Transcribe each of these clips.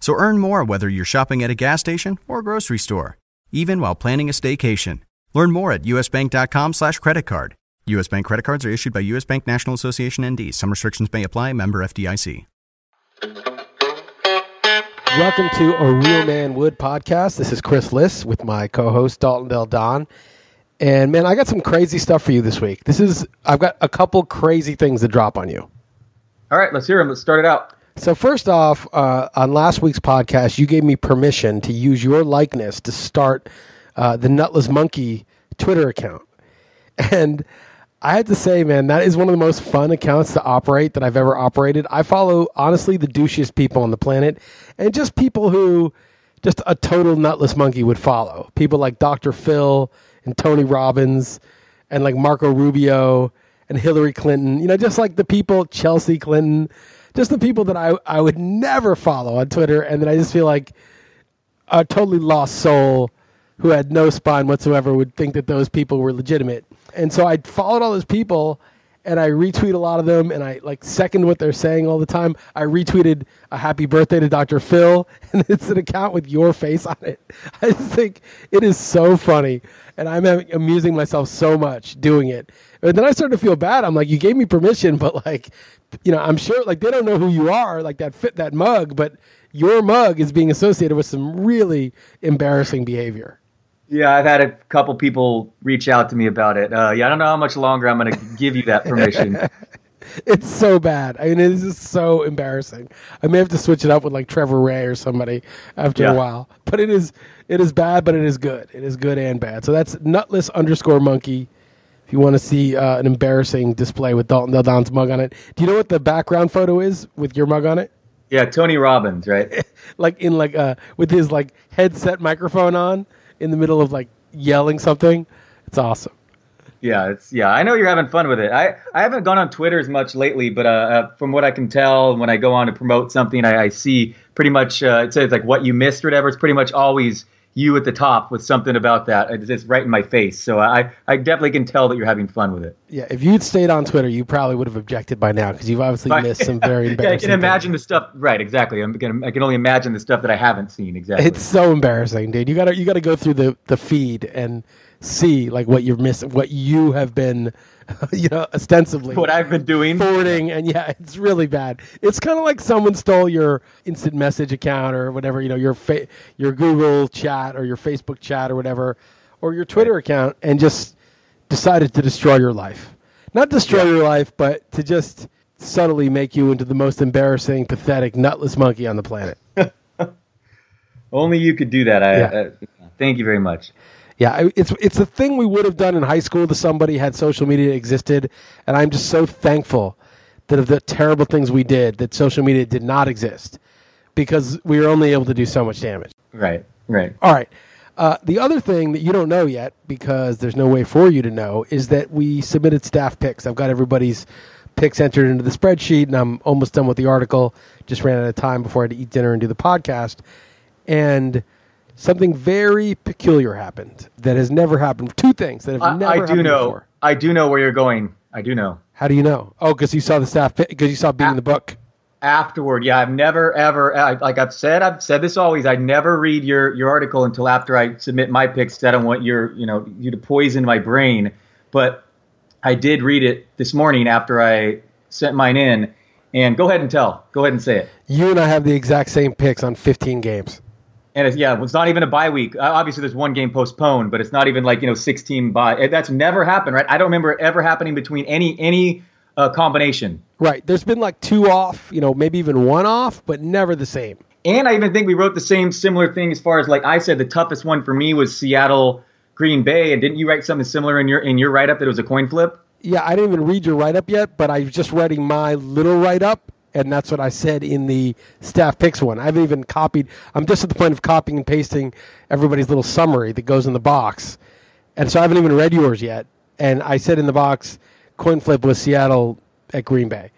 So earn more whether you're shopping at a gas station or a grocery store, even while planning a staycation. Learn more at usbank.com slash credit card. U.S. Bank credit cards are issued by U.S. Bank National Association ND. Some restrictions may apply. Member FDIC. Welcome to a Real Man Would podcast. This is Chris Liss with my co-host Dalton Del Don. And man, I got some crazy stuff for you this week. This is I've got a couple crazy things to drop on you. All right, let's hear them. Let's start it out. So first off, uh, on last week's podcast, you gave me permission to use your likeness to start uh, the Nutless Monkey Twitter account, and I had to say, man, that is one of the most fun accounts to operate that I've ever operated. I follow honestly the douchiest people on the planet, and just people who just a total nutless monkey would follow. People like Dr. Phil and Tony Robbins, and like Marco Rubio and Hillary Clinton. You know, just like the people Chelsea Clinton just the people that I, I would never follow on Twitter, and that I just feel like a totally lost soul who had no spine whatsoever would think that those people were legitimate. And so I followed all those people and I retweet a lot of them and I like second what they're saying all the time. I retweeted a happy birthday to Dr. Phil and it's an account with your face on it. I just think it is so funny and I'm amusing myself so much doing it. And then I started to feel bad. I'm like, you gave me permission, but like, you know, I'm sure like they don't know who you are, like that fit that mug, but your mug is being associated with some really embarrassing behavior. Yeah, I've had a couple people reach out to me about it. Uh, yeah, I don't know how much longer I'm going to give you that permission. it's so bad. I mean, it's just so embarrassing. I may have to switch it up with like Trevor Ray or somebody after yeah. a while. But it is it is bad, but it is good. It is good and bad. So that's nutless underscore monkey if you want to see uh, an embarrassing display with Dalton Del Don's mug on it. Do you know what the background photo is with your mug on it? Yeah, Tony Robbins, right? like in like uh with his like headset microphone on in the middle of like yelling something. It's awesome. Yeah, it's yeah. I know you're having fun with it. I, I haven't gone on Twitter as much lately, but uh, uh, from what I can tell, when I go on to promote something, I, I see pretty much uh, it says like what you missed or whatever. It's pretty much always you at the top with something about that. It's just right in my face. So I, I definitely can tell that you're having fun with it. Yeah, if you'd stayed on Twitter, you probably would have objected by now because you've obviously missed some very embarrassing. yeah, I can imagine things. the stuff. Right, exactly. I'm gonna, I can only imagine the stuff that I haven't seen. Exactly. It's so embarrassing, dude. You gotta you gotta go through the the feed and see like what you're missing, what you have been you know, ostensibly what I've been doing, forwarding, and yeah, it's really bad. It's kind of like someone stole your instant message account or whatever, you know, your fa- your Google chat or your Facebook chat or whatever, or your Twitter account, and just decided to destroy your life. Not destroy yeah. your life, but to just subtly make you into the most embarrassing, pathetic, nutless monkey on the planet. Only you could do that. I, yeah. uh, thank you very much. Yeah, it's it's the thing we would have done in high school to somebody had social media existed, and I'm just so thankful that of the terrible things we did that social media did not exist because we were only able to do so much damage. Right. Right. All right. Uh, the other thing that you don't know yet, because there's no way for you to know, is that we submitted staff picks. I've got everybody's picks entered into the spreadsheet, and I'm almost done with the article. Just ran out of time before I had to eat dinner and do the podcast. And something very peculiar happened that has never happened. Two things that have I, never I do know. Before. I do know where you're going. I do know. How do you know? Oh, because you saw the staff. Because you saw being in the book. Afterward, yeah, I've never ever I, like I've said I've said this always. I never read your your article until after I submit my picks. I don't want your you know you to poison my brain. But I did read it this morning after I sent mine in. And go ahead and tell. Go ahead and say it. You and I have the exact same picks on 15 games and it's, yeah, it's not even a bye week. Obviously, there's one game postponed, but it's not even like you know 16 bye. That's never happened, right? I don't remember it ever happening between any any uh, combination. Right. There's been like two off, you know, maybe even one off, but never the same. And I even think we wrote the same similar thing as far as like I said, the toughest one for me was Seattle Green Bay. And didn't you write something similar in your in your write up that it was a coin flip? Yeah, I didn't even read your write up yet, but I was just writing my little write up, and that's what I said in the staff picks one. I haven't even copied. I'm just at the point of copying and pasting everybody's little summary that goes in the box, and so I haven't even read yours yet. And I said in the box, coin flip was Seattle at Green Bay.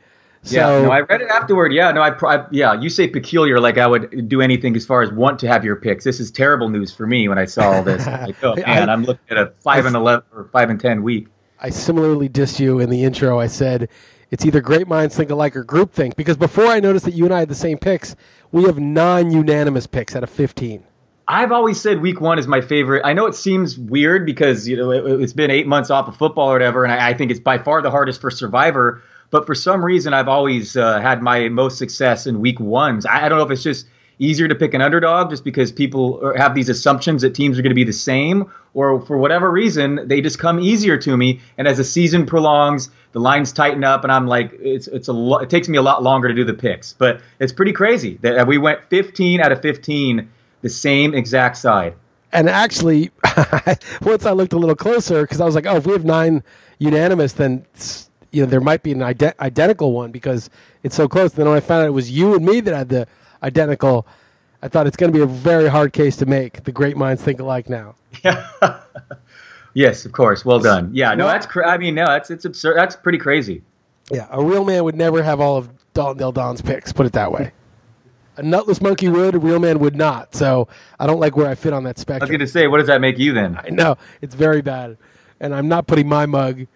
So, yeah, no, I read it afterward. Yeah, no, I, I, yeah, you say peculiar, like I would do anything as far as want to have your picks. This is terrible news for me when I saw all this. like, oh man, I, am looking at a five I, and eleven or five and ten week. I similarly dissed you in the intro. I said it's either great minds think alike or group think because before I noticed that you and I had the same picks, we have non-unanimous picks out of fifteen. I've always said week one is my favorite. I know it seems weird because you know it, has been eight months off of football or whatever, and I, I think it's by far the hardest for Survivor but for some reason, I've always uh, had my most success in week ones. I, I, don't know if it's just easier to pick an underdog just because people have these assumptions that teams are going to be the same, or for whatever reason, they just come easier to me. And as the season prolongs, the lines tighten up, and I'm like, it's it's a lo- it takes me a lot longer to do the picks. But it's pretty crazy that we went 15 out of 15, the same exact side. And actually, once I looked a little closer, because I was like, oh, if we have nine unanimous, then you know there might be an ide- identical one because it's so close. And then when I found out it was you and me that had the identical, I thought it's going to be a very hard case to make. The great minds think alike now. Yeah. yes, of course. Well done. Yeah. No, that's. Cra- I mean, no, that's it's absurd. That's pretty crazy. Yeah, a real man would never have all of Dalton Del Don's picks. Put it that way. A nutless monkey would, a real man would not. So I don't like where I fit on that spectrum. I was going to say, what does that make you then? I know it's very bad, and I'm not putting my mug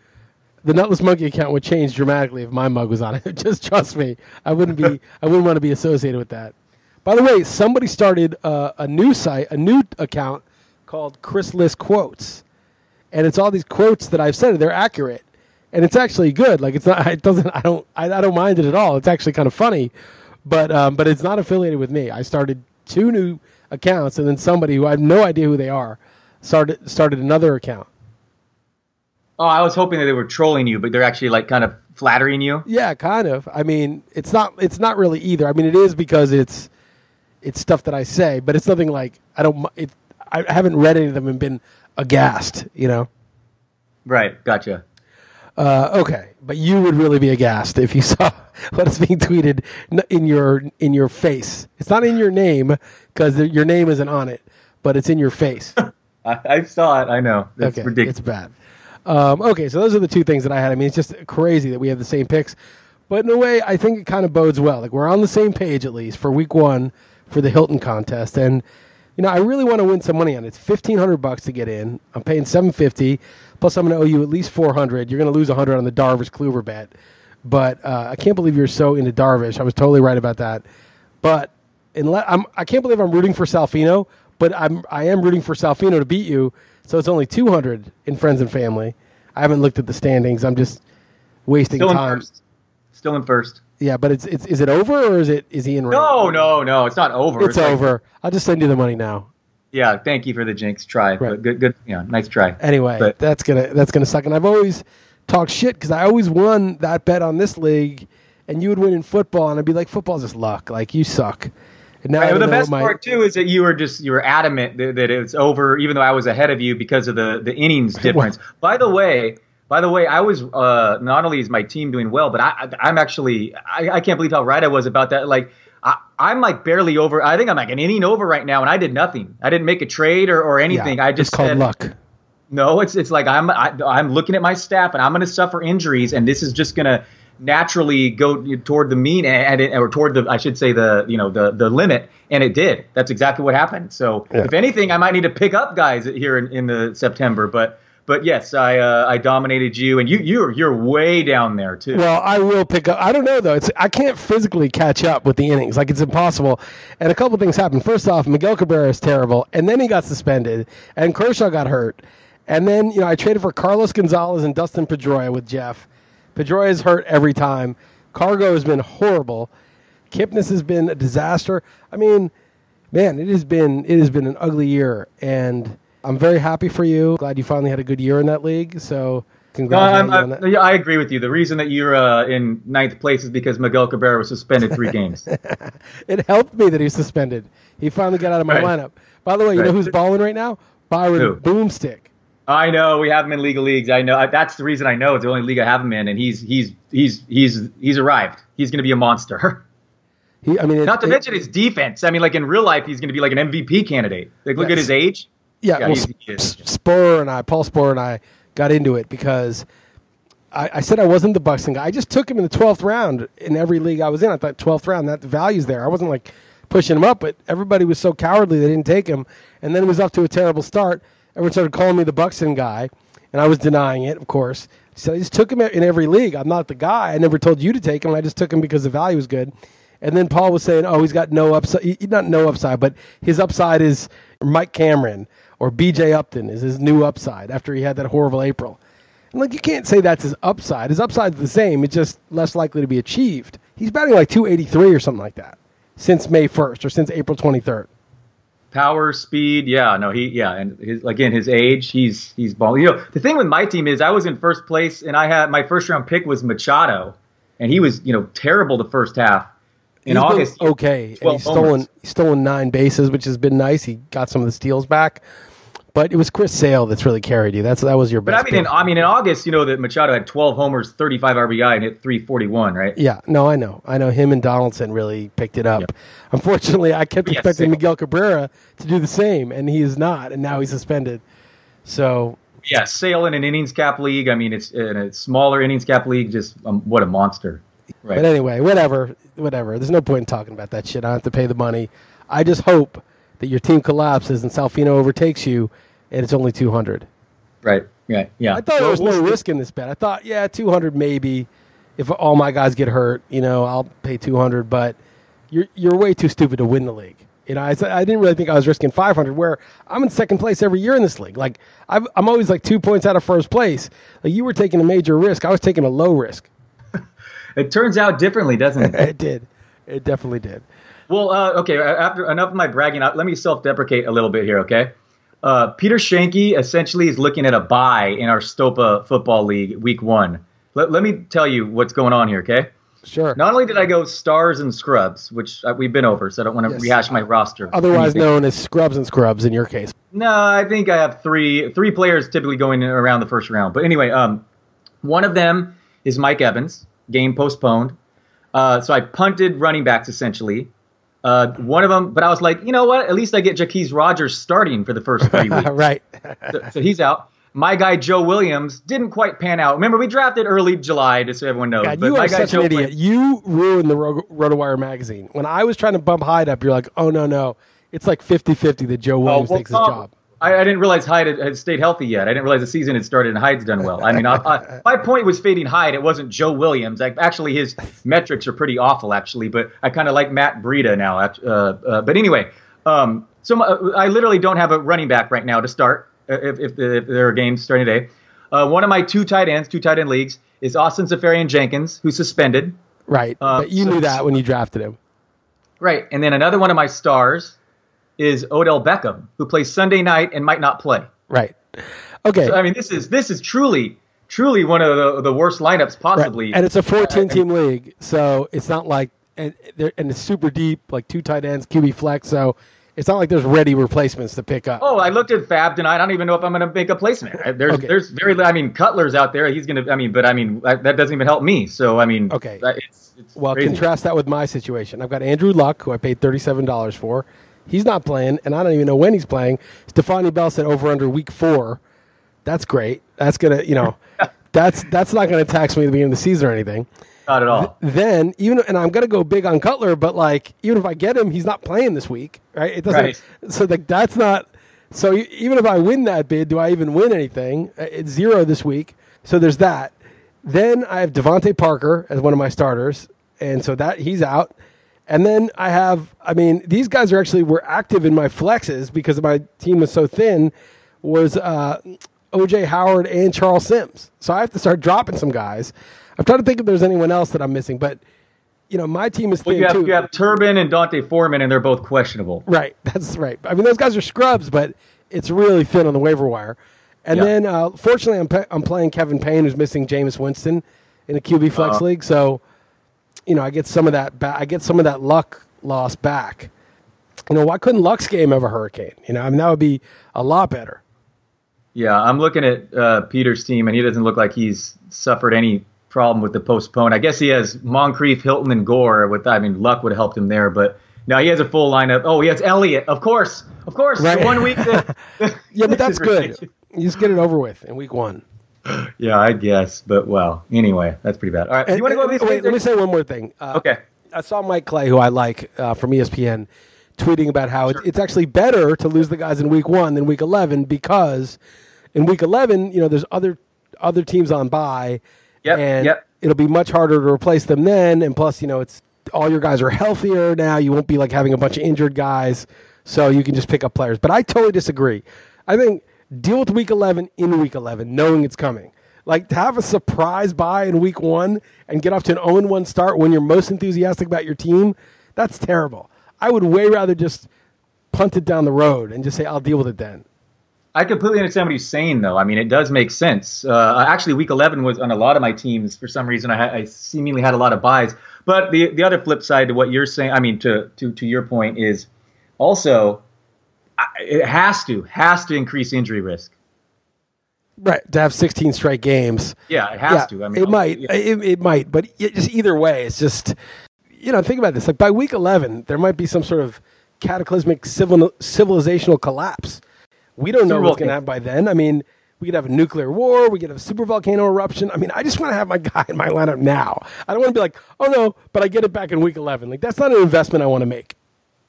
the Nutless Monkey account would change dramatically if my mug was on it. Just trust me, I wouldn't be. I wouldn't want to be associated with that. By the way, somebody started uh, a new site, a new account called Chris Liss Quotes, and it's all these quotes that I've said. They're accurate, and it's actually good. Like it's not. It doesn't. I don't. I, I don't mind it at all. It's actually kind of funny, but um, but it's not affiliated with me. I started two new accounts, and then somebody who I have no idea who they are started started another account. Oh, I was hoping that they were trolling you, but they're actually like kind of flattering you. Yeah, kind of. I mean, it's not. It's not really either. I mean, it is because it's it's stuff that I say, but it's nothing like I don't. It, I haven't read any of them and been aghast. You know. Right. Gotcha. Uh, okay, but you would really be aghast if you saw what is being tweeted in your in your face. It's not in your name because your name isn't on it, but it's in your face. I, I, saw it. I know. It's okay, ridiculous. It's bad. Um, okay, so those are the two things that I had. I mean, it's just crazy that we have the same picks, but in a way, I think it kind of bodes well. Like we're on the same page at least for week one for the Hilton contest, and you know, I really want to win some money on it. It's fifteen hundred bucks to get in. I'm paying seven fifty. Plus, I'm going to owe you at least four hundred. You're going to lose hundred on the Darvish Kluber bet, but uh, I can't believe you're so into Darvish. I was totally right about that. But unless I'm, I can't believe I'm rooting for Salfino, but I'm I am rooting for Salfino to beat you so it's only 200 in friends and family. I haven't looked at the standings. I'm just wasting Still time. In first. Still in first. Yeah, but it's it's is it over or is it is he in? No, no, no. It's not over. It's, it's over. Like, I'll just send you the money now. Yeah, thank you for the jinx. Try, right. good, good. Yeah, nice try. Anyway, but, that's gonna that's gonna suck. And I've always talked shit because I always won that bet on this league, and you would win in football, and I'd be like, football's just luck. Like you suck. Now right, the best my... part too is that you were just you were adamant that, that, it's over, even though I was ahead of you because of the the innings difference. by the way, by the way, I was uh, not only is my team doing well, but I, am actually I, I, can't believe how right I was about that. Like I, am like barely over. I think I'm like an inning over right now, and I did nothing. I didn't make a trade or, or anything. Yeah, I just it's called said, luck. No, it's it's like I'm I, am i am looking at my staff, and I'm going to suffer injuries, and this is just going to naturally go toward the mean and it, or toward the I should say the you know the the limit and it did. That's exactly what happened. So yeah. if anything I might need to pick up guys here in, in the September but but yes I uh, I dominated you and you you're you're way down there too. Well I will pick up I don't know though it's I can't physically catch up with the innings like it's impossible. And a couple things happened. First off Miguel Cabrera is terrible and then he got suspended and Kershaw got hurt. And then you know I traded for Carlos Gonzalez and Dustin Pedroia with Jeff Pedroia is hurt every time. Cargo has been horrible. Kipnis has been a disaster. I mean, man, it has been it has been an ugly year, and I'm very happy for you. Glad you finally had a good year in that league. So congratulations on that. yeah, I agree with you. The reason that you're uh, in ninth place is because Miguel Cabrera was suspended three games. It helped me that he was suspended. He finally got out of my Right. lineup. By the way, you know who's balling right now? Byron Who? Boomstick. I know we have him in legal leagues. I know that's the reason I know it's the only league I have him in, and he's he's he's he's he's arrived. He's going to be a monster. He, I mean, Not to it- mention his defense. I mean, like in real life, he's going to be like an MVP candidate. Like, look Yes. at his age. Yeah, Yeah, well, he's- he is. S- Sporer and I, Paul Sporer and I, got into it because I, I said I wasn't the Buxton guy. I just took him in the twelfth round in every league I was in. I thought twelfth round that the value's there. I wasn't like pushing him up, but everybody was so cowardly they didn't take him. And then it was off to a terrible start. Everyone started calling me the Buxton guy, and I was denying it, of course. So I just took him in every league. I'm not the guy. I never told you to take him. I just took him because the value was good. And then Paul was saying, "Oh, he's got no upside. Not no upside, but his upside is Mike Cameron or B.J. Upton is his new upside after he had that horrible April." I'm like, you can't say that's his upside. His upside's the same. It's just less likely to be achieved. He's batting like 283 or something like that since May 1st or since April 23rd. Power, speed, yeah, no, he, yeah, and his, again, his age, he's he's balling. You know, the thing with my team is I was in first place, and I had my first round pick was Machado, and he was you know terrible the first half. In He's August, okay, and 12 he's stolen he's stolen nine bases, which has been nice. He got some of the steals back, but it was Chris Sale that's really carried you. That's that was your But. I mean, in. I mean, in August, you know that Machado had 12 homers, 35 RBI, and hit 341, right? Yeah, no, I know. I know him and Donaldson really picked it up. Yeah. Unfortunately, I kept Yeah, expecting same. Miguel Cabrera to do the same, and he is not, and now he's suspended. So, Yeah, Sale in an innings cap league. I mean, it's in a smaller innings cap league. Just um, what a monster. Right. but anyway, whatever, whatever. There's no point in talking about that shit. I don't have to pay the money. I just hope that your team collapses and Salfino overtakes you, and it's only 200. right. Yeah. Yeah. I thought there Well, was we'll no risk in this bet. I thought, yeah, 200 maybe. If all my guys get hurt, you know, I'll pay 200. But you're you're way too stupid to win the league. You know, I, s- I didn't really think I was risking 500. Where I'm in second place every year in this league. Like I've, I'm always like two points out of first place. Like you were taking a major risk. I was taking a low risk. It turns out differently, doesn't it? It did. It definitely did. Well, uh, okay. After enough of my bragging, uh, let me self-deprecate a little bit here, okay? Uh, Peter Schoenke essentially is looking at a buy in our Stopa Football League Week One. Let, let me tell you what's going on here, okay? Sure. Not only did I go stars and scrubs, which uh, we've been over, so I don't want to Yes. rehash my roster. Otherwise known as scrubs and scrubs in your case. No, I think I have three three players typically going in around the first round. But anyway, um, one of them is Mike Evans. Game postponed. Uh, so I punted running backs essentially. Uh, one of them, but I was like, you know what? At least I get Jacquizz Rodgers starting for the first three weeks. right. so, so he's out. My guy Joe Williams didn't quite pan out. Remember, we drafted early July, just so everyone knows. God, but you my are guy such Joe an idiot. You ruined the Ro- RotoWire magazine. When I was trying to bump Hyde up, you're like, oh, no, no. It's like 50 50 that Joe Oh, Williams well, takes his job. I, I didn't realize Hyde had, had stayed healthy yet. I didn't realize the season had started and Hyde's done well. I mean, I, I, my point was fading Hyde. It wasn't Joe Williams. Like, actually, his metrics are pretty awful, actually. But I kind of like Matt Breida now. Uh, uh, but anyway, um, so my, I literally don't have a running back right now to start uh, if, if, if there are games starting today. Uh, one of my two tight ends, two tight end leagues, is Austin Seferian-Jenkins, who's suspended. Right. uh, but you so- knew that when you drafted him. Right. And then another one of my stars is Odell Beckham, who plays Sunday night and might not play. Right. Okay. So, I mean, this is this is truly truly one of the, the worst lineups possibly. Right. And it's a 14 team league. So it's not like, and, and it's super deep, like two tight ends, QB flex. So it's not like there's ready replacements to pick up. oh, I looked at FAAB tonight. I don't even know if I'm going to make a placement. Uh, There's Okay. there's very I mean Cutler's out there. He's going to I mean, but I mean that that doesn't even help me. So I mean, Okay. It's, it's Well, crazy. contrast that with my situation. I've got Andrew Luck, who I paid thirty-seven dollars for. He's not playing, and I don't even know when he's playing. Stephania Bell said over under week four. That's great. That's gonna, you know, that's that's not gonna tax me at the beginning of the season or anything. Not at all. Then even and I'm gonna go big on Cutler, but like even if I get him, he's not playing this week, right? It doesn't. Right. So like that's not. So even if I win that bid, do I even win anything? It's zero this week. So there's that. Then I have DeVante Parker as one of my starters, and so that he's out. And then I have, I mean, these guys are actually were active in my flexes because my team was so thin. Was uh, OJ Howard and Charles Sims, so I have to start dropping some guys. I'm trying to think if there's anyone else that I'm missing, but you know, my team is Well, thin you have too. you have Turbin and D'Onta Foreman, and they're both questionable. Right, that's right. I mean, those guys are scrubs, but it's really thin on the waiver wire. And Yeah. then, uh, fortunately, I'm, pa- I'm playing Kevin Payne, who's missing Jameis Winston in a QB flex Uh-huh. league. So, you know, I get some of that. Ba- I get some of that luck loss back. You know, why couldn't Luck's game have a hurricane? You know, I mean, that would be a lot better. Yeah, I'm looking at uh, Peter's team, and he doesn't look like he's suffered any problem with the postpone. I guess he has Moncrief, Hilton, and Gore. With I mean, luck would have helped him there, but no, he has a full lineup. Oh, he has Elliott, of course, of course. Right. One week. That, Yeah, but that's good. You just get it over with in week one. Yeah, I guess, but well, anyway, that's pretty bad. All right, And- you want to go over wait, let me say one more thing. Uh, Okay. I saw Mike Clay, who I like uh, from ESPN, tweeting about how it's, it's actually better to lose the guys in week one than week 11 because in week 11, you know, there's other other teams on bye. Yep, and yep. it'll be much harder to replace them then. And plus, you know, it's all your guys are healthier now. You won't be like having a bunch of injured guys. So you can just pick up players. But I totally disagree. I think deal with week 11 in week 11, knowing it's coming. Like to have a surprise buy in week one and get off to an 0 1 start when you're most enthusiastic about your team, that's terrible. I would way rather just punt it down the road and just say, I'll deal with it then. I completely understand what he's saying, though. I mean, it does make sense. Uh, actually, week 11 was on a lot of my teams. For some reason, I, ha- I seemingly had a lot of buys. But the the other flip side to what you're saying, I mean, to to to your point is also it has to has to increase injury risk. Right. To have 16 straight games. Yeah, it has to. I mean, it might. yeah. It, it might. But it, just either way, it's just, you know, think about this. Like by week 11, there might be some sort of cataclysmic civil, civilizational collapse. We don't know Super what's going to happen by then. I mean, we could have a nuclear war. We could have a super volcano eruption. I mean, I just want to have my guy in my lineup now. I don't want to be like, oh no, but I get it back in week 11. Like that's not an investment I want to make.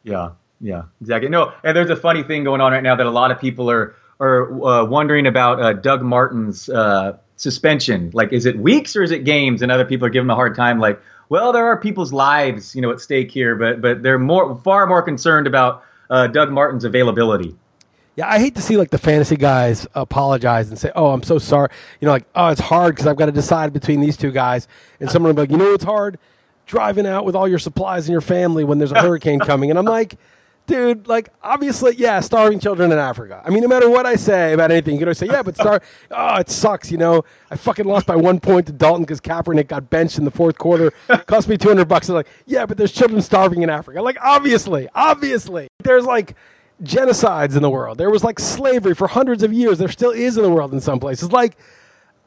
Yeah, yeah, exactly. No, and there's a funny thing going on right now that a lot of people are are uh, wondering about uh, Doug Martin's uh, suspension. Like, is it weeks or is it games? And other people are giving him a hard time. Like, well, there are people's lives, you know, at stake here, but but they're more far more concerned about uh, Doug Martin's availability. Yeah, I hate to see like the fantasy guys apologize and say, "Oh, I'm so sorry." You know, like, "Oh, it's hard because I've got to decide between these two guys." And someone will be like, "You know, it's hard driving out with all your supplies and your family when there's a hurricane coming." And I'm like, "Dude, like, obviously, yeah, starving children in Africa. I mean, no matter what I say about anything, you can always say, "Yeah, but star, oh, it sucks." You know, I fucking lost by one point to Dalton because Kaepernick got benched in the fourth quarter, cost me 200 bucks. I'm like, "Yeah, but there's children starving in Africa." Like, obviously, obviously, there's like genocides in the world. There was like slavery for hundreds of years. There still is in the world in some places. Like,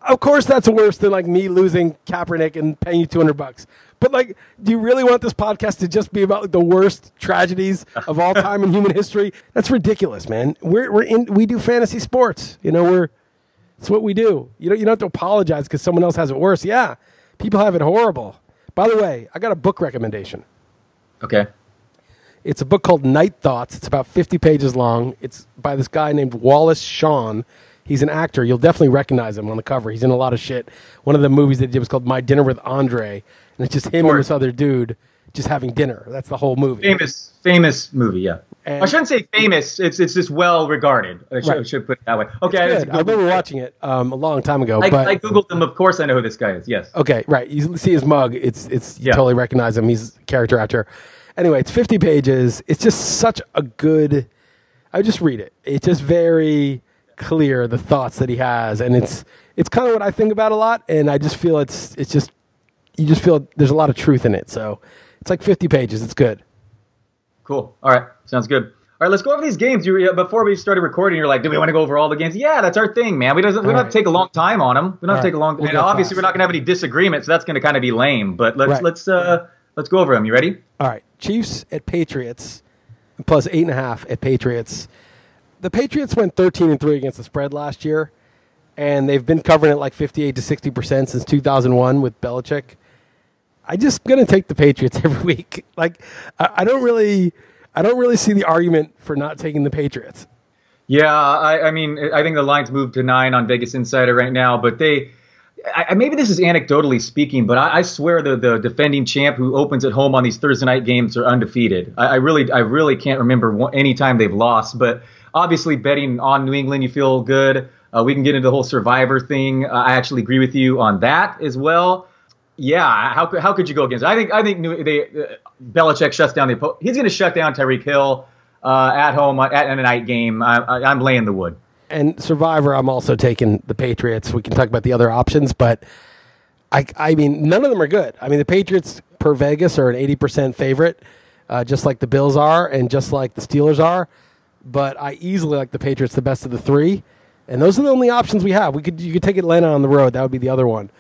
of course, that's worse than like me losing Kaepernick and paying you 200 bucks. But like, do you really want this podcast to just be about like, the worst tragedies of all time in human history? That's ridiculous, man. We're, we're in, we do fantasy sports. You know, we're, it's what we do. You don't, you don't have to apologize because someone else has it worse. Yeah. People have it horrible. By the way, I got a book recommendation. Okay. It's a book called Night Thoughts. It's about 50 pages long. It's by this guy named Wallace Shawn. He's an actor. You'll definitely recognize him on the cover. He's in a lot of shit. One of the movies they did was called My Dinner with Andre, and it's just him and this other dude just having dinner. That's the whole movie. Famous, famous movie. Yeah. And- I shouldn't say famous. It's it's just well regarded. I should, Right. Should put it that way. Okay. good. I remember watching it um, a long time ago. I, but I googled him. Of course, I know who this guy is. Yes. Okay, right. You see his mug. It's it's you Yeah. totally recognize him. He's a character actor. Anyway, it's 50 pages. It's just such a good. I just read it. It's just very clear the thoughts that he has, and it's it's kind of what I think about a lot. And I just feel it's it's just you just feel there's a lot of truth in it. So it's like 50 pages. It's good. Cool. All right. Sounds good. All right, let's go over these games. You before we started recording, you're like, "Do we want to go over all the games?" Yeah, that's our thing, man. We doesn't. We don't have to take a long time on them. We don't have to take a long. we'll and obviously, fast. we're not going to have any disagreements. So that's going to kind of be lame. But let's Right. let's uh let's go over them. You ready? All right, Chiefs at Patriots, plus eight and a half at Patriots. The Patriots went thirteen and three against the spread last year, and they've been covering it like fifty-eight to sixty percent since two thousand one with Belichick. I just gonna take the Patriots every week. Like, I, I don't really, I don't really see the argument for not taking the Patriots. Yeah, I, I mean, I think the line's moved to nine on Vegas Insider right now, but they. I- maybe this is anecdotally speaking, but I, I swear the, the defending champ who opens at home on these Thursday night games are undefeated. I, I really, I really can't remember any time they've lost. But obviously, betting on New England, you feel good. Uh, we can get into the whole survivor thing. Uh, I actually agree with you on that as well. yeah, how could how could you go against? It? I think I think New, they uh, Belichick shuts down the. He's going to shut down Tyreek Hill uh, at home at, at a night game. I, I'm laying the wood. And Survivor, I'm also taking the Patriots. We can talk about the other options, but I I mean none of them are good. I mean the Patriots per Vegas are an 80% favorite, uh, just like the Bills are, and just like the Steelers are. But I easily like the Patriots the best of the three, and those are the only options we have. We could you could take Atlanta on the road. That would be the other one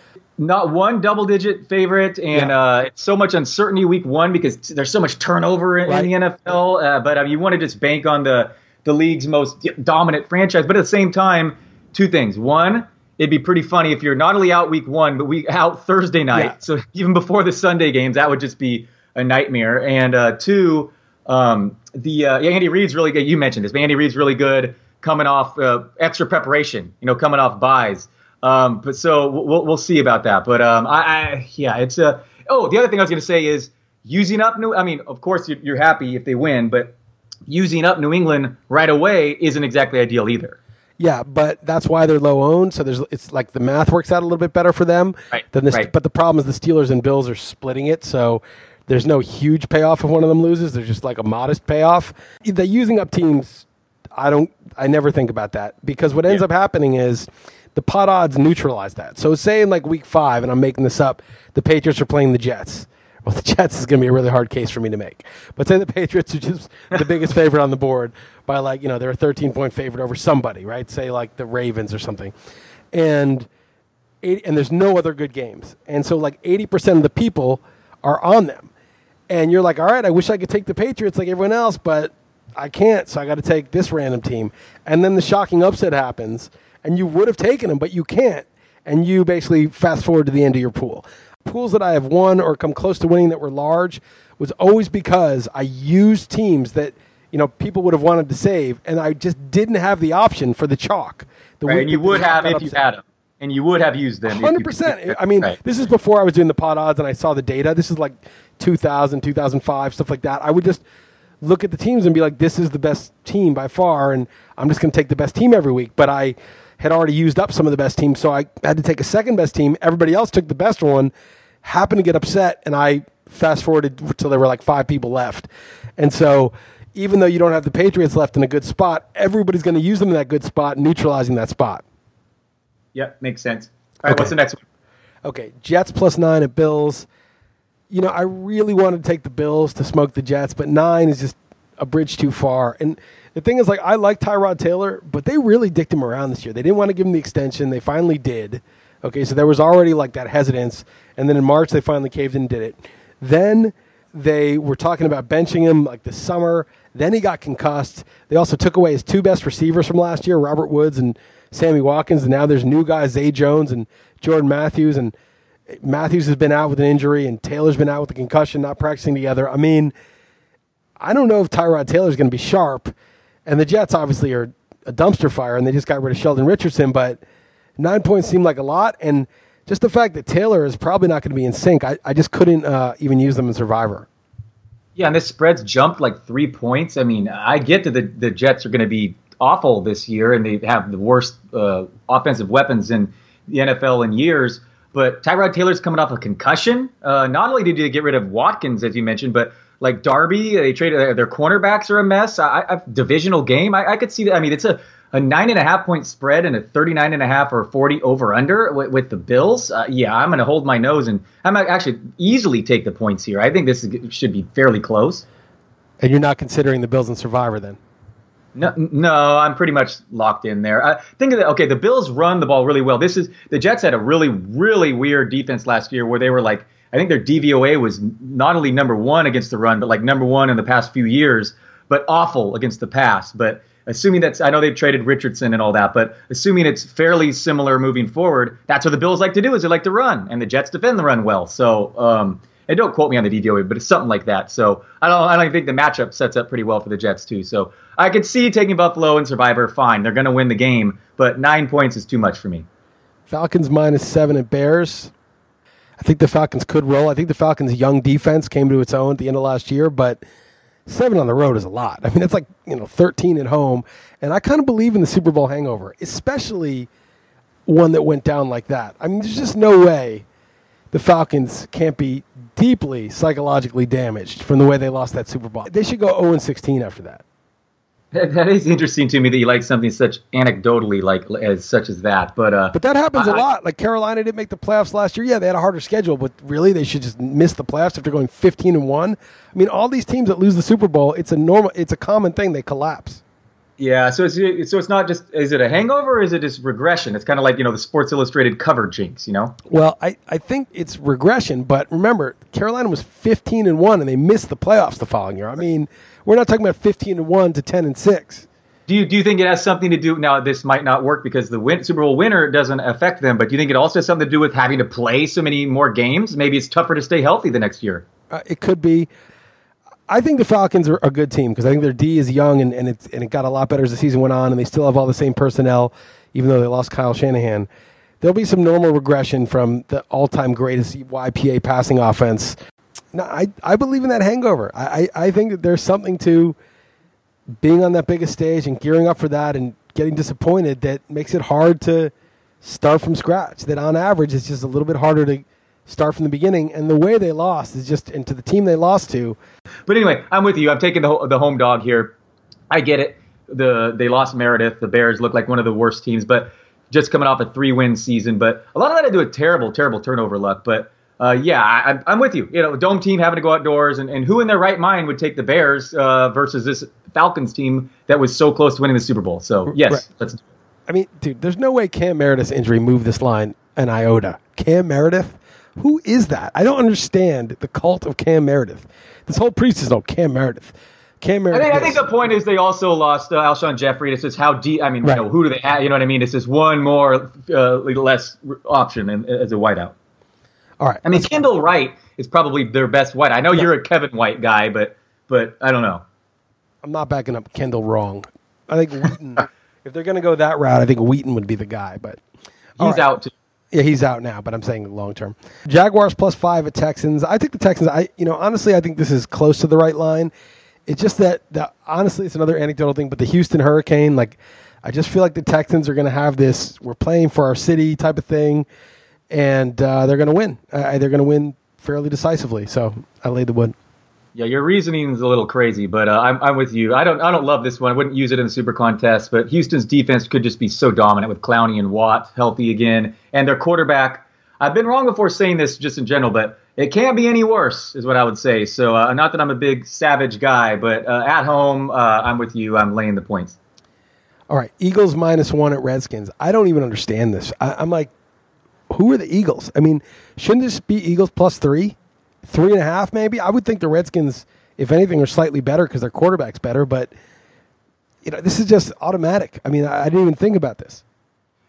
not one double digit favorite, and yeah. uh, it's so much uncertainty week one because there's so much turnover in, right. in the NFL. Uh, but mean, you want to just bank on the the league's most dominant franchise. But at the same time, two things: one, it'd be pretty funny if you're not only out week one, but we out Thursday night. Yeah. So even before the Sunday games, that would just be a nightmare. And uh, two, um, the uh, Andy Reid's really good. You mentioned this, but Andy Reid's really good coming off uh, extra preparation. You know, coming off buys. Um, but so we'll we'll see about that. But um, I, I yeah, it's a. Oh, the other thing I was going to say is using up New. I mean, of course you're, you're happy if they win, but using up New England right away isn't exactly ideal either. Yeah, but that's why they're low owned. So there's it's like the math works out a little bit better for them right, than this. Right. But the problem is the Steelers and Bills are splitting it, so there's no huge payoff if one of them loses. There's just like a modest payoff. The using up teams, I don't. I never think about that because what ends yeah. up happening is the pot odds neutralize that. So say in like week five, and I'm making this up, the Patriots are playing the Jets. Well, the Jets is going to be a really hard case for me to make. But say the Patriots are just the biggest favorite on the board by like, you know, they're a 13 point favorite over somebody, right? Say like the Ravens or something. And and there's no other good games. And so like 80% of the people are on them. And you're like, "All right, I wish I could take the Patriots like everyone else, but I can't, so I got to take this random team." And then the shocking upset happens and you would have taken them, but you can't. And you basically fast forward to the end of your pool. Pools that I have won or come close to winning that were large was always because I used teams that you know people would have wanted to save, and I just didn't have the option for the chalk. The right, and you would have if you had them. And you would have used them. Hundred percent. I mean, right. this is before I was doing the pot odds and I saw the data. This is like 2000, 2005, stuff like that. I would just look at the teams and be like, "This is the best team by far," and I'm just going to take the best team every week. But I had already used up some of the best teams, so I had to take a second best team. Everybody else took the best one, happened to get upset, and I fast forwarded until there were like five people left. And so, even though you don't have the Patriots left in a good spot, everybody's going to use them in that good spot, neutralizing that spot. Yep, makes sense. All right, okay. what's the next one? Okay, Jets plus nine at Bills. You know, I really wanted to take the Bills to smoke the Jets, but nine is just a bridge too far. And the thing is, like, I like Tyrod Taylor, but they really dicked him around this year. They didn't want to give him the extension. They finally did. Okay, so there was already like that hesitance, and then in March they finally caved in and did it. Then they were talking about benching him like this summer. Then he got concussed. They also took away his two best receivers from last year, Robert Woods and Sammy Watkins, and now there's new guys, Zay Jones and Jordan Matthews, and Matthews has been out with an injury, and Taylor's been out with a concussion, not practicing together. I mean, I don't know if Tyrod Taylor's going to be sharp and the Jets obviously are a dumpster fire, and they just got rid of Sheldon Richardson. But nine points seemed like a lot, and just the fact that Taylor is probably not going to be in sync, I, I just couldn't uh, even use them in Survivor. Yeah, and this spread's jumped like three points. I mean, I get that the, the Jets are going to be awful this year, and they have the worst uh, offensive weapons in the NFL in years. But Tyrod Taylor's coming off a concussion. Uh, not only did he get rid of Watkins, as you mentioned, but like Darby, they traded their cornerbacks are a mess. I, I divisional game. I, I, could see that. I mean, it's a, a nine and a half point spread and a 39 and a half or 40 over under with, with the Bills. Uh, yeah, I'm going to hold my nose and I'm actually easily take the points here. I think this is, should be fairly close. And you're not considering the Bills and Survivor then? No, no, I'm pretty much locked in there. I think of the, okay, the Bills run the ball really well. This is the Jets had a really, really weird defense last year where they were like I think their DVOA was not only number one against the run, but like number one in the past few years, but awful against the pass. But assuming that's, I know they've traded Richardson and all that, but assuming it's fairly similar moving forward, that's what the Bills like to do is they like to run, and the Jets defend the run well. So, um, and don't quote me on the DVOA, but it's something like that. So I don't, I don't think the matchup sets up pretty well for the Jets too. So I could see taking Buffalo and Survivor. Fine, they're going to win the game, but nine points is too much for me. Falcons minus seven at Bears. I think the Falcons could roll. I think the Falcons' young defense came to its own at the end of last year, but seven on the road is a lot. I mean, it's like you know thirteen at home, and I kind of believe in the Super Bowl hangover, especially one that went down like that. I mean, there's just no way the Falcons can't be deeply psychologically damaged from the way they lost that Super Bowl. They should go 0 16 after that. That, that is interesting to me that you like something such anecdotally like as such as that. But uh, But that happens a I- lot. Like Carolina didn't make the playoffs last year. Yeah, they had a harder schedule, but really they should just miss the playoffs after going 15 and 1. I mean, all these teams that lose the Super Bowl, it's a normal it's a common thing they collapse. Yeah, so it's so it's not just is it a hangover or is it just regression? It's kind of like you know the Sports Illustrated cover jinx, you know. Well, I, I think it's regression, but remember, Carolina was 15 and 1 and they missed the playoffs the following year. I mean, we're not talking about 15 and 1 to 10 and 6. Do you do you think it has something to do? Now this might not work because the win, Super Bowl winner doesn't affect them, but do you think it also has something to do with having to play so many more games? Maybe it's tougher to stay healthy the next year. Uh, it could be. I think the Falcons are a good team because I think their D is young and, and, it's, and it got a lot better as the season went on, and they still have all the same personnel, even though they lost Kyle Shanahan. There'll be some normal regression from the all time greatest YPA passing offense. No, I, I believe in that hangover. I, I, I think that there's something to being on that biggest stage and gearing up for that and getting disappointed that makes it hard to start from scratch. That on average, it's just a little bit harder to start from the beginning. And the way they lost is just, into the team they lost to, But anyway, I'm with you. I'm taking the the home dog here. I get it. The they lost Meredith. The Bears look like one of the worst teams, but just coming off a three win season. But a lot of that had to do with terrible, terrible turnover luck. But uh, yeah, I, I'm- I'm with you. You know, dome team having to go outdoors, and, and who in their right mind would take the Bears uh, versus this Falcons team that was so close to winning the Super Bowl? So yes, Right. let's. I mean, dude, there's no way Cam Meredith's injury moved this line an iota. Cam Meredith? Who is that? I don't understand the cult of Cam Meredith. This whole preseason, oh, Cam Meredith. Cam I Meredith. think, I think the point is they also lost uh, Alshon Jeffery. This is how deep. I mean, Right. you know, who do they have? You know what I mean? It's just one more uh, less option in, as a wideout. All right. I mean, Kendall Wright is probably their best white. I know you're a Kevin White guy, but but I don't know. I'm not backing up Kendall wrong. I think Wheaton, if they're going to go that route, I think Wheaton would be the guy. But He's right. out. Too. Yeah, he's out now, but I'm saying long term. Jaguars plus five at Texans. I think the Texans. I you know honestly, I think this is close to the right line. It's just that the, honestly, it's another anecdotal thing. But the Houston Hurricane, like, I just feel like the Texans are going to have this "we're playing for our city" type of thing, and uh, they're going to win. Uh, they're going to win fairly decisively. So I laid the wood. Yeah, your reasoning is a little crazy, but uh, I'm I'm with you. I don't I don't love this one. I wouldn't use it in the Super Contest, but Houston's defense could just be so dominant with Clowney and Watt healthy again, and their quarterback. I've been wrong before saying this just in general, but it can't be any worse, is what I would say. So, uh, not that I'm a big savage guy, but uh, at home, uh, I'm with you. I'm laying the points. All right, Eagles minus one at Redskins. I don't even understand this. I, I'm like, who are the Eagles? I mean, shouldn't this be Eagles plus three, three and a half maybe? I would think the Redskins, if anything, are slightly better because their quarterback's better. But you know, this is just automatic. I mean, I, I didn't even think about this.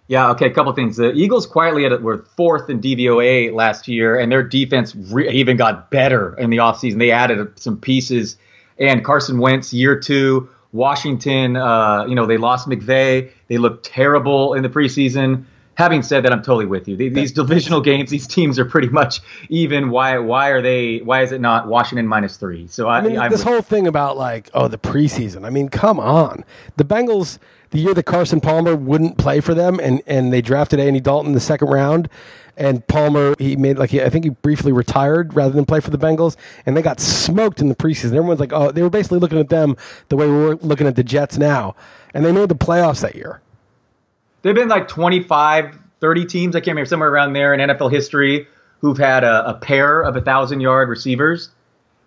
Yeah, okay, a couple things. The Eagles quietly had, were fourth in DVOA last year, and their defense re- even got better in the offseason. They added some pieces. And Carson Wentz, year two, Washington, uh, you know, they lost McVay. They looked terrible in the preseason. Having said that, I'm totally with you. These, divisional games, these teams are pretty much even. Why? Why are they? Why is it not Washington minus three? So I, I mean, I'm this whole thing about like, oh, the preseason. I mean, come on. The Bengals, the year that Carson Palmer wouldn't play for them, and and they drafted Andy Dalton in the second round, and Palmer he made like he, I think he briefly retired rather than play for the Bengals, and they got smoked in the preseason. Everyone's like, oh, they were basically looking at them the way we're looking at the Jets now, and they made the playoffs that year. There've been like 25, 30 teams, I can't remember, somewhere around there in NFL history who've had a, a pair of 1,000 yard receivers.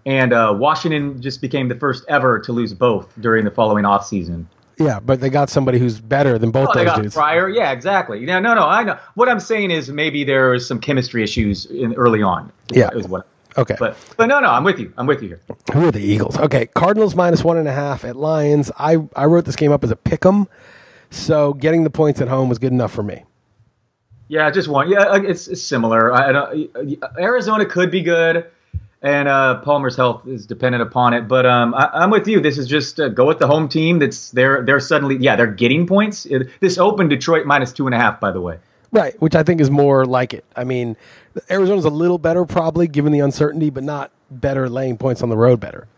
And uh, Washington just became the first ever to lose both during the following offseason. Yeah, but they got somebody who's better than both Oh, they those got dudes. Pryor. Yeah, exactly. No, no, no. I know. What I'm saying is maybe there was some chemistry issues in early on. Yeah. Is what. Okay. But but no, no. I'm with you. I'm with you here. Who are the Eagles? Okay, Cardinals minus one and a half at Lions. I, I wrote this game up as a pick 'em, so getting the points at home was good enough for me. Yeah, just one. Yeah, uh, it's, it's similar. I, I Arizona could be good, and uh, Palmer's health is dependent upon it. But um, I, I'm with you. This is just uh, go with the home team. That's they're they're suddenly yeah they're getting points. It, this opened Detroit minus two and a half. By the way. Right, which I think is more like it. I mean, Arizona's a little better probably given the uncertainty, but not better laying points on the road better.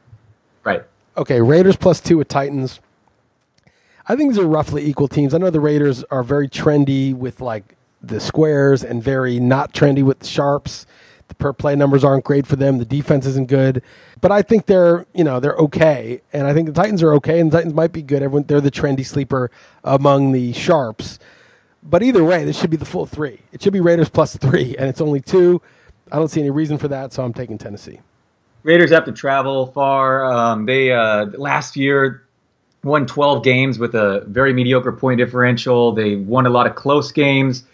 Right. Okay, Raiders plus two with Titans. I think these are roughly equal teams. I know the Raiders are very trendy with like the squares and very not trendy with the sharps. The per play numbers aren't great for them. The defense isn't good, but I think they're you know they're okay, and I think the Titans are okay, and the Titans might be good. Everyone they're the trendy sleeper among the sharps. But either way, this should be the full three. It should be Raiders plus three, and it's only two. I don't see any reason for that, so I'm taking Tennessee. Raiders have to travel far. Um, they uh, last year won 12 games with a very mediocre point differential. They won a lot of close games.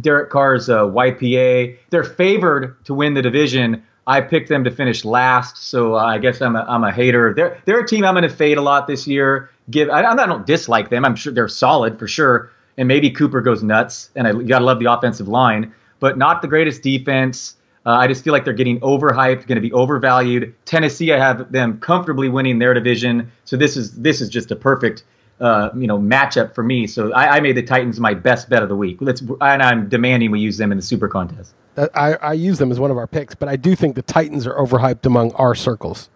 Derek Carr's uh, YPA. They're favored to win the division. I picked them to finish last, so I guess I'm a, I'm a hater. They're they're a team I'm going to fade a lot this year. Give I, I don't dislike them. I'm sure they're solid for sure, and maybe Cooper goes nuts, and I you gotta love the offensive line, but not the greatest defense. Uh, I just feel like they're getting overhyped, going to be overvalued. Tennessee, I have them comfortably winning their division, so this is this is just a perfect uh, you know matchup for me. So I, I, made the Titans my best bet of the week. Let's and I'm demanding we use them in the Super Contest. I, I use them as one of our picks, but I do think the Titans are overhyped among our circles.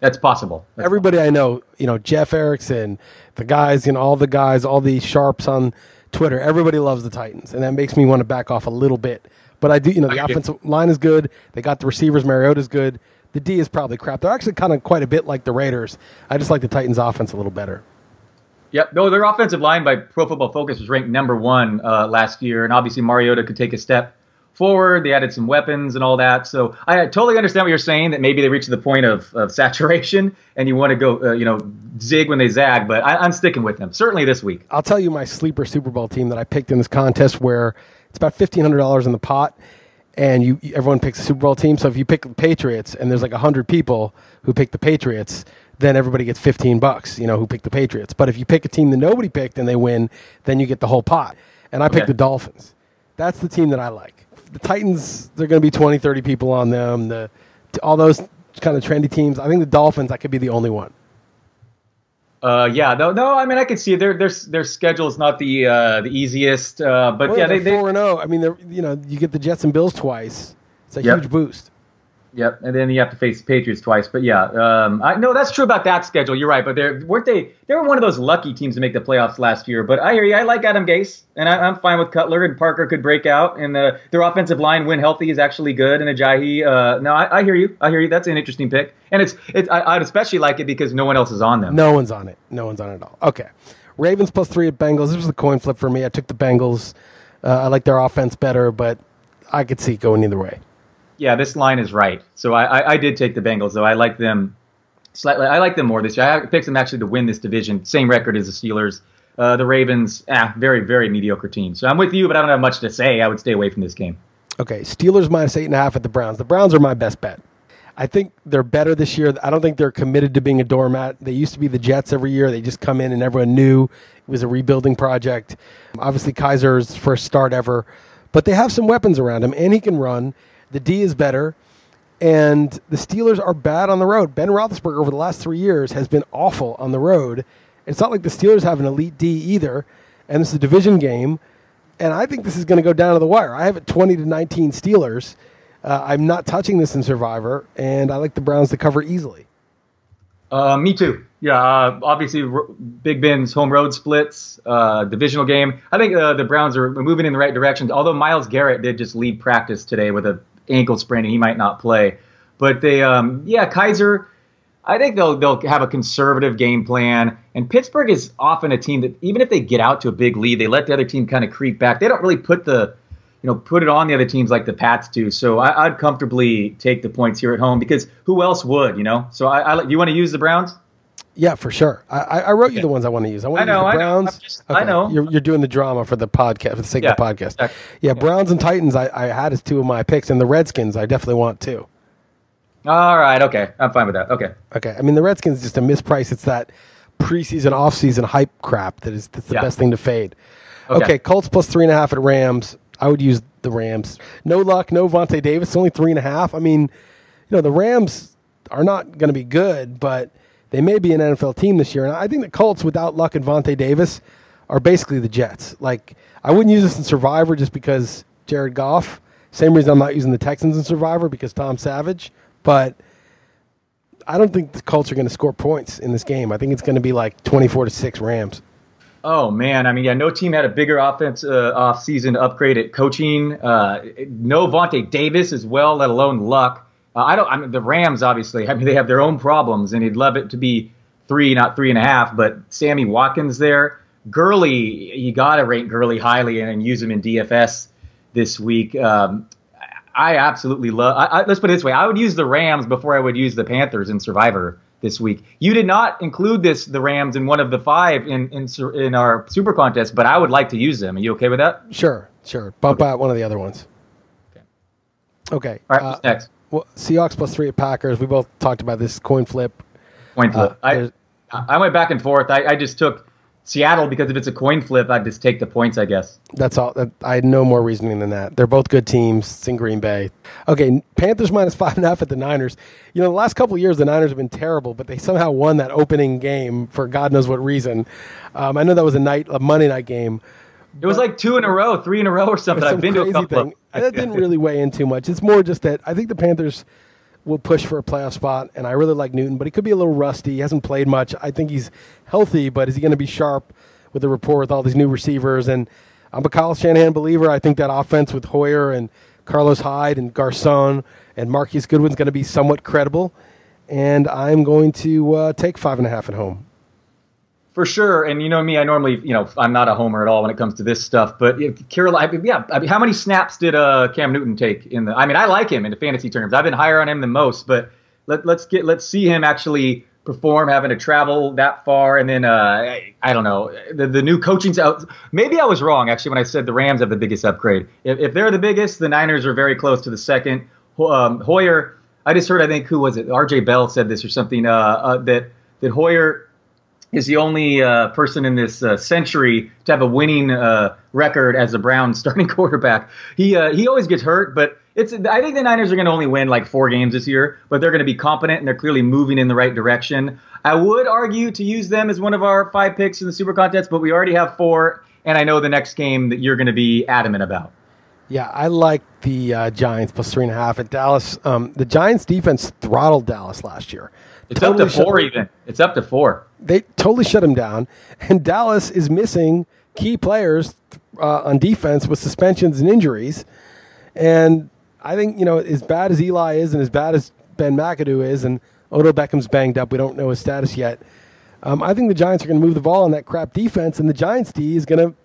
That's possible. That's Everybody possible. I know, you know, Jeff Erickson, the guys, you know, all the guys, all the sharps on Twitter, everybody loves the Titans, and that makes me want to back off a little bit but I do, you know, the offensive line is good. They got the receivers. Mariota's good. The D is probably crap. They're actually kind of quite a bit like the Raiders. I just like the Titans' offense a little better. Yep. No, their offensive line by Pro Football Focus was ranked number one uh, last year, and obviously Mariota could take a step forward. They added some weapons and all that. So I totally understand what you're saying that maybe they reached the point of, of saturation and you want to go, uh, you know, zig when they zag. But I, am sticking with them certainly this week. I'll tell you my sleeper Super Bowl team that I picked in this contest where it's about fifteen hundred dollars in the pot, and you everyone picks a Super Bowl team. So if you pick the Patriots, and there's like hundred people who pick the Patriots, then everybody gets fifteen bucks. You know who picked the Patriots. But if you pick a team that nobody picked and they win, then you get the whole pot. And I okay. picked the Dolphins. That's the team that I like. The Titans, they're going to be 20, 30 people on them. The all those kind of trendy teams. I think the Dolphins, I could be the only one. Uh, yeah, no, no. I mean, I can see their their their schedule is not the uh, the easiest, uh, but well, yeah, they four and zero. Oh. I mean, they're you know you get the Jets and Bills twice. It's a yep. huge boost. Yep, and then you have to face the Patriots twice. But yeah, um, I know that's true about that schedule. You're right, but they weren't they? They were one of those lucky teams to make the playoffs last year. But I hear you. I like Adam Gase, and I, am fine with Cutler and Parker could break out, and uh, their offensive line when healthy is actually good. And Ajayi, uh, no, I, I, hear you. I hear you. That's an interesting pick, and it's it's I, would especially like it because no one else is on them. No one's on it. No one's on it at all. Okay, Ravens plus three at Bengals. This was a coin flip for me. I took the Bengals. Uh, I like their offense better, but I could see it going either way yeah, this line is right. So I, I, I, did take the Bengals, though. I like them slightly. I like them more this year. I picked them actually to win this division. Same record as the Steelers. Uh, the Ravens, ah, very, very mediocre team. So I'm with you, but I don't have much to say. I would stay away from this game. Okay, Steelers minus eight and a half at the Browns. The Browns are my best bet. I think they're better this year. I don't think they're committed to being a doormat. They used to be the Jets every year. They just come in and everyone knew it was a rebuilding project. Obviously, Kizer's first start ever, but they have some weapons around him, and he can run. The D is better. And the Steelers are bad on the road. Ben Roethlisberger over the last three years has been awful on the road. It's not like the Steelers have an elite D either. And this is a division game. And I think this is going to go down to the wire. I have it 20 to 19 Steelers. Uh, I'm not touching this in Survivor, and I like the Browns to cover easily. Uh, me too. Yeah, uh, obviously, Big Ben's home road splits, uh, divisional game. I think uh, the Browns are moving in the right direction. Although Myles Garrett did just leave practice today with a ankle sprain and he might not play. But they, um, yeah, Kizer. I think they'll they'll have a conservative game plan. And Pittsburgh is often a team that even if they get out to a big lead, they let the other team kind of creep back. They don't really put the you know put it on the other teams like the Pats do. So I, would comfortably take the points here at home because who else would? You know. So I, I you want to use the Browns? Yeah, for sure. I, I wrote you the ones I want to use. I want to use the Browns. I know. Just, okay. I know. You're, you're doing the drama for the podcast, for the sake yeah, of the podcast. Exactly. Yeah, yeah, Browns and Titans I, I had as two of my picks, and the Redskins I definitely want too. All right. Okay. I'm fine with that. Okay. Okay. I mean, the Redskins just a misprice. It's that preseason, off-season hype crap that is that's the yeah. best thing to fade. Okay. okay. Colts plus three and a half at Rams. I would use the Rams. No luck. No Vontae Davis. Only three and a half. I mean, you know, the Rams are not going to be good, but – they may be an NFL team this year. And I think the Colts, without Luck and Vontae Davis, are basically the Jets. Like, I wouldn't use this in Survivor just because Jared Goff. Same reason I'm not using the Texans in Survivor because Tom Savage. But I don't think the Colts are going to score points in this game. I think it's going to be like 24 to 6 Rams. Oh man, I mean, yeah, no team had a bigger offense uh, off season upgrade at coaching. Uh, no Vontae Davis as well, let alone Luck. Uh, I don't. I mean, the Rams obviously. I mean, they have their own problems, and he'd love it to be three, not three and a half. But Sammy Watkins there, Gurley, you got to rate Gurley highly and, and, use him in DFS this week. Um, I absolutely love. I, I, let's put it this way: I would use the Rams before I would use the Panthers in Survivor this week. You did not include this the Rams in one of the five in in, in our Super Contest, but I would like to use them. Are you okay with that? Sure, sure. Bump okay. out one of the other ones. Okay. Okay. All right. Uh, next? Well, Seahawks plus three at Packers. We both talked about this coin flip. Coin flip. Uh, I I went back and forth. I, I just took Seattle because if it's a coin flip, I'd just take the points, I guess. That's all. I had no more reasoning than that. They're both good teams. It's in Green Bay. Okay, Panthers minus five and a half at the Niners. You know, the last couple years the Niners have been terrible, but they somehow won that opening game for God knows what reason. Um, I know that was a night, a Monday night game. It was like two in a row, three in a row, or something. I've been to a couple. Thing. That didn't really weigh in too much. It's more just that I think the Panthers will push for a playoff spot, and I really like Newton, but he could be a little rusty. He hasn't played much. I think he's healthy, but is he going to be sharp? with the rapport with all these new receivers. And I'm a Kyle Shanahan believer. I think that offense with Hoyer and Carlos Hyde and Garcon and Marquise Goodwin's going to be somewhat credible. And I'm going to uh, take five and a half at home. For sure, and you know me, I normally, you know, I'm not a homer at all when it comes to this stuff. But if Carolina, yeah, I mean, how many snaps did uh, Cam Newton take in the? I mean, I like him in the fantasy terms. I've been higher on him than most, but let, let's get let's see him actually perform having to travel that far and then uh, I, don't know the, the new coaching's out maybe i was wrong actually when i said the rams have the biggest upgrade if, if they're the biggest the niners are very close to the second um, hoyer i just heard i think who was it rj bell said this or something uh, uh, that that hoyer is the only uh, person in this uh, century to have a winning uh, record as a brown starting quarterback he he always gets hurt but it's I think the Niners are going to only win like four games this year, but they're going to be competent and they're clearly moving in the right direction. I would argue to use them as one of our five picks in the Super Contest, but we already have four, and I know the next game that you're going to be adamant about. Yeah, I like the uh, Giants plus three and a half at Dallas. Um, the Giants defense throttled Dallas last year. It's totally up to four, even. It's up to four. They totally shut him down, and Dallas is missing key players uh, on defense with suspensions and injuries, and I think you know as bad as Eli is and as bad as Ben McAdoo is, and Odell Beckham's banged up. We don't know his status yet. Um, I think the Giants are going to move the ball on that crap defense, and the Giants D is going to.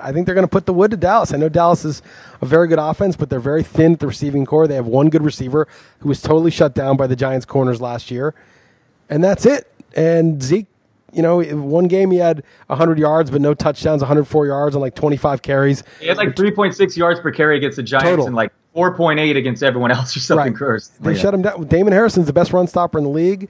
I think they're going to put the wood to Dallas. I know Dallas is a very good offense, but they're very thin at the receiving core. They have one good receiver who was totally shut down by the Giants' corners last year, and that's it. And Zeke, you know, one game he had 100 yards, but no touchdowns, 104 yards on like 25 carries. He had like 3.6 yards per carry against the Giants total. and like 4.8 against everyone else or something. Right. They yeah. shut him down. Damon Harrison's the best run stopper in the league.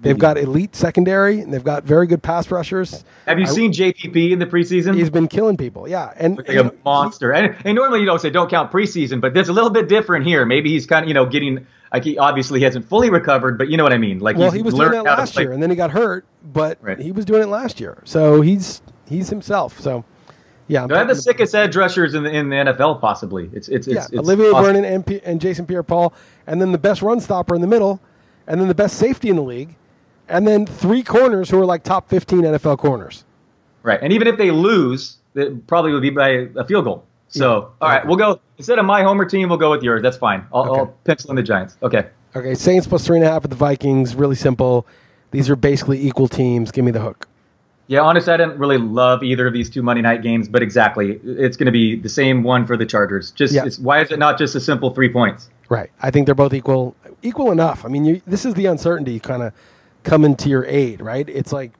They've got elite secondary and they've got very good pass rushers. Have you I, seen JPP in the preseason? He's been killing people. Yeah, and like a monster. He, and, and, normally you don't say don't count preseason, but there's a little bit different here. Maybe he's kind of you know getting like he obviously he hasn't fully recovered, but you know what I mean. Like well, he was doing that last year, and then he got hurt, but right. he was doing it last year, so he's he's himself. So yeah, they have the sickest edge rushers in the in the NFL. Possibly, it's it's, yeah, it's Olivier awesome. Vernon and, P- and Jason Pierre-Paul, and then the best run stopper in the middle, and then the best safety in the league, and then three corners who are like top fifteen NFL corners. Right, and even if they lose, it probably would be by a field goal. So, all right, we'll go instead of my homer team, we'll go with yours. That's fine. I'll, okay. I'll pencil in the Giants. Okay. Okay, Saints plus three and a half at the Vikings. Really simple. These are basically equal teams. Give me the hook. Yeah, honestly, I didn't really love either of these two Monday night games, but exactly, it's going to be the same one for the Chargers. Just yeah. why is it not just a simple three points? Right. I think they're both equal, equal enough. I mean, you, this is the uncertainty kind of coming to your aid, right? It's like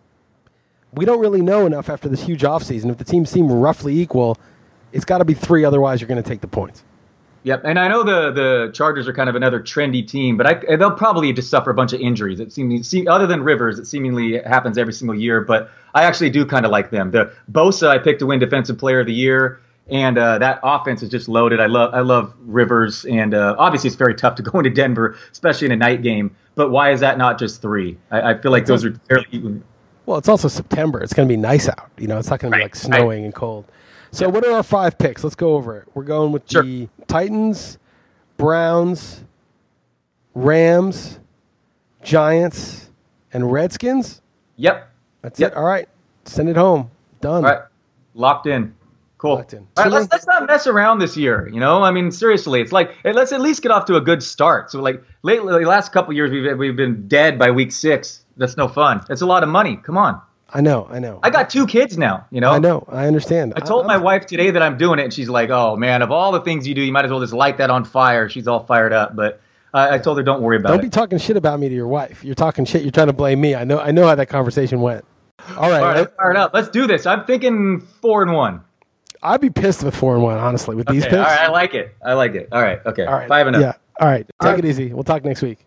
we don't really know enough after this huge offseason. If the teams seem roughly equal, it's got to be three. Otherwise, you're going to take the points. Yep, and I know the the Chargers are kind of another trendy team, but I, they'll probably just suffer a bunch of injuries. It seems, other than Rivers, it seemingly happens every single year. But I actually do kind of like them. The Bosa I picked to win Defensive Player of the Year, and uh, that offense is just loaded. I love I love Rivers, and uh, obviously it's very tough to go into Denver, especially in a night game. But why is that not just three? I, I feel like those are fairly. Well, it's also September. It's going to be nice out. You know, it's not going to be like snowing right. and cold. So, what are our five picks? Let's go over it. We're going with sure. the Titans, Browns, Rams, Giants, and Redskins. Yep. That's yep. it. All right. Send it home. Done. All right, locked in. Cool. Locked in. All right, let's, let's not mess around this year. You know, I mean, seriously, it's like eh, let's at least get off to a good start. So, like lately, the last couple years, we've we've been dead by week six. That's no fun. It's a lot of money. Come on. I know. I know. I got two kids now. You know. I know. I understand. I told my wife today that I'm doing it, and she's like, "Oh man, of all the things you do, you might as well just light that on fire." She's all fired up, but I, I told her, "Don't worry about it. Don't be talking shit about me to your wife. You're talking shit. You're trying to blame me. I know. I know how that conversation went. All right. all right, I'm fired up. Let's do this. I'm thinking four and one. I'd be pissed with four and one, honestly, with these Okay, picks. all right, I like it. I like it. All right, okay, All right. five and oh. Yeah. All right. Take All right. it easy. We'll talk next week.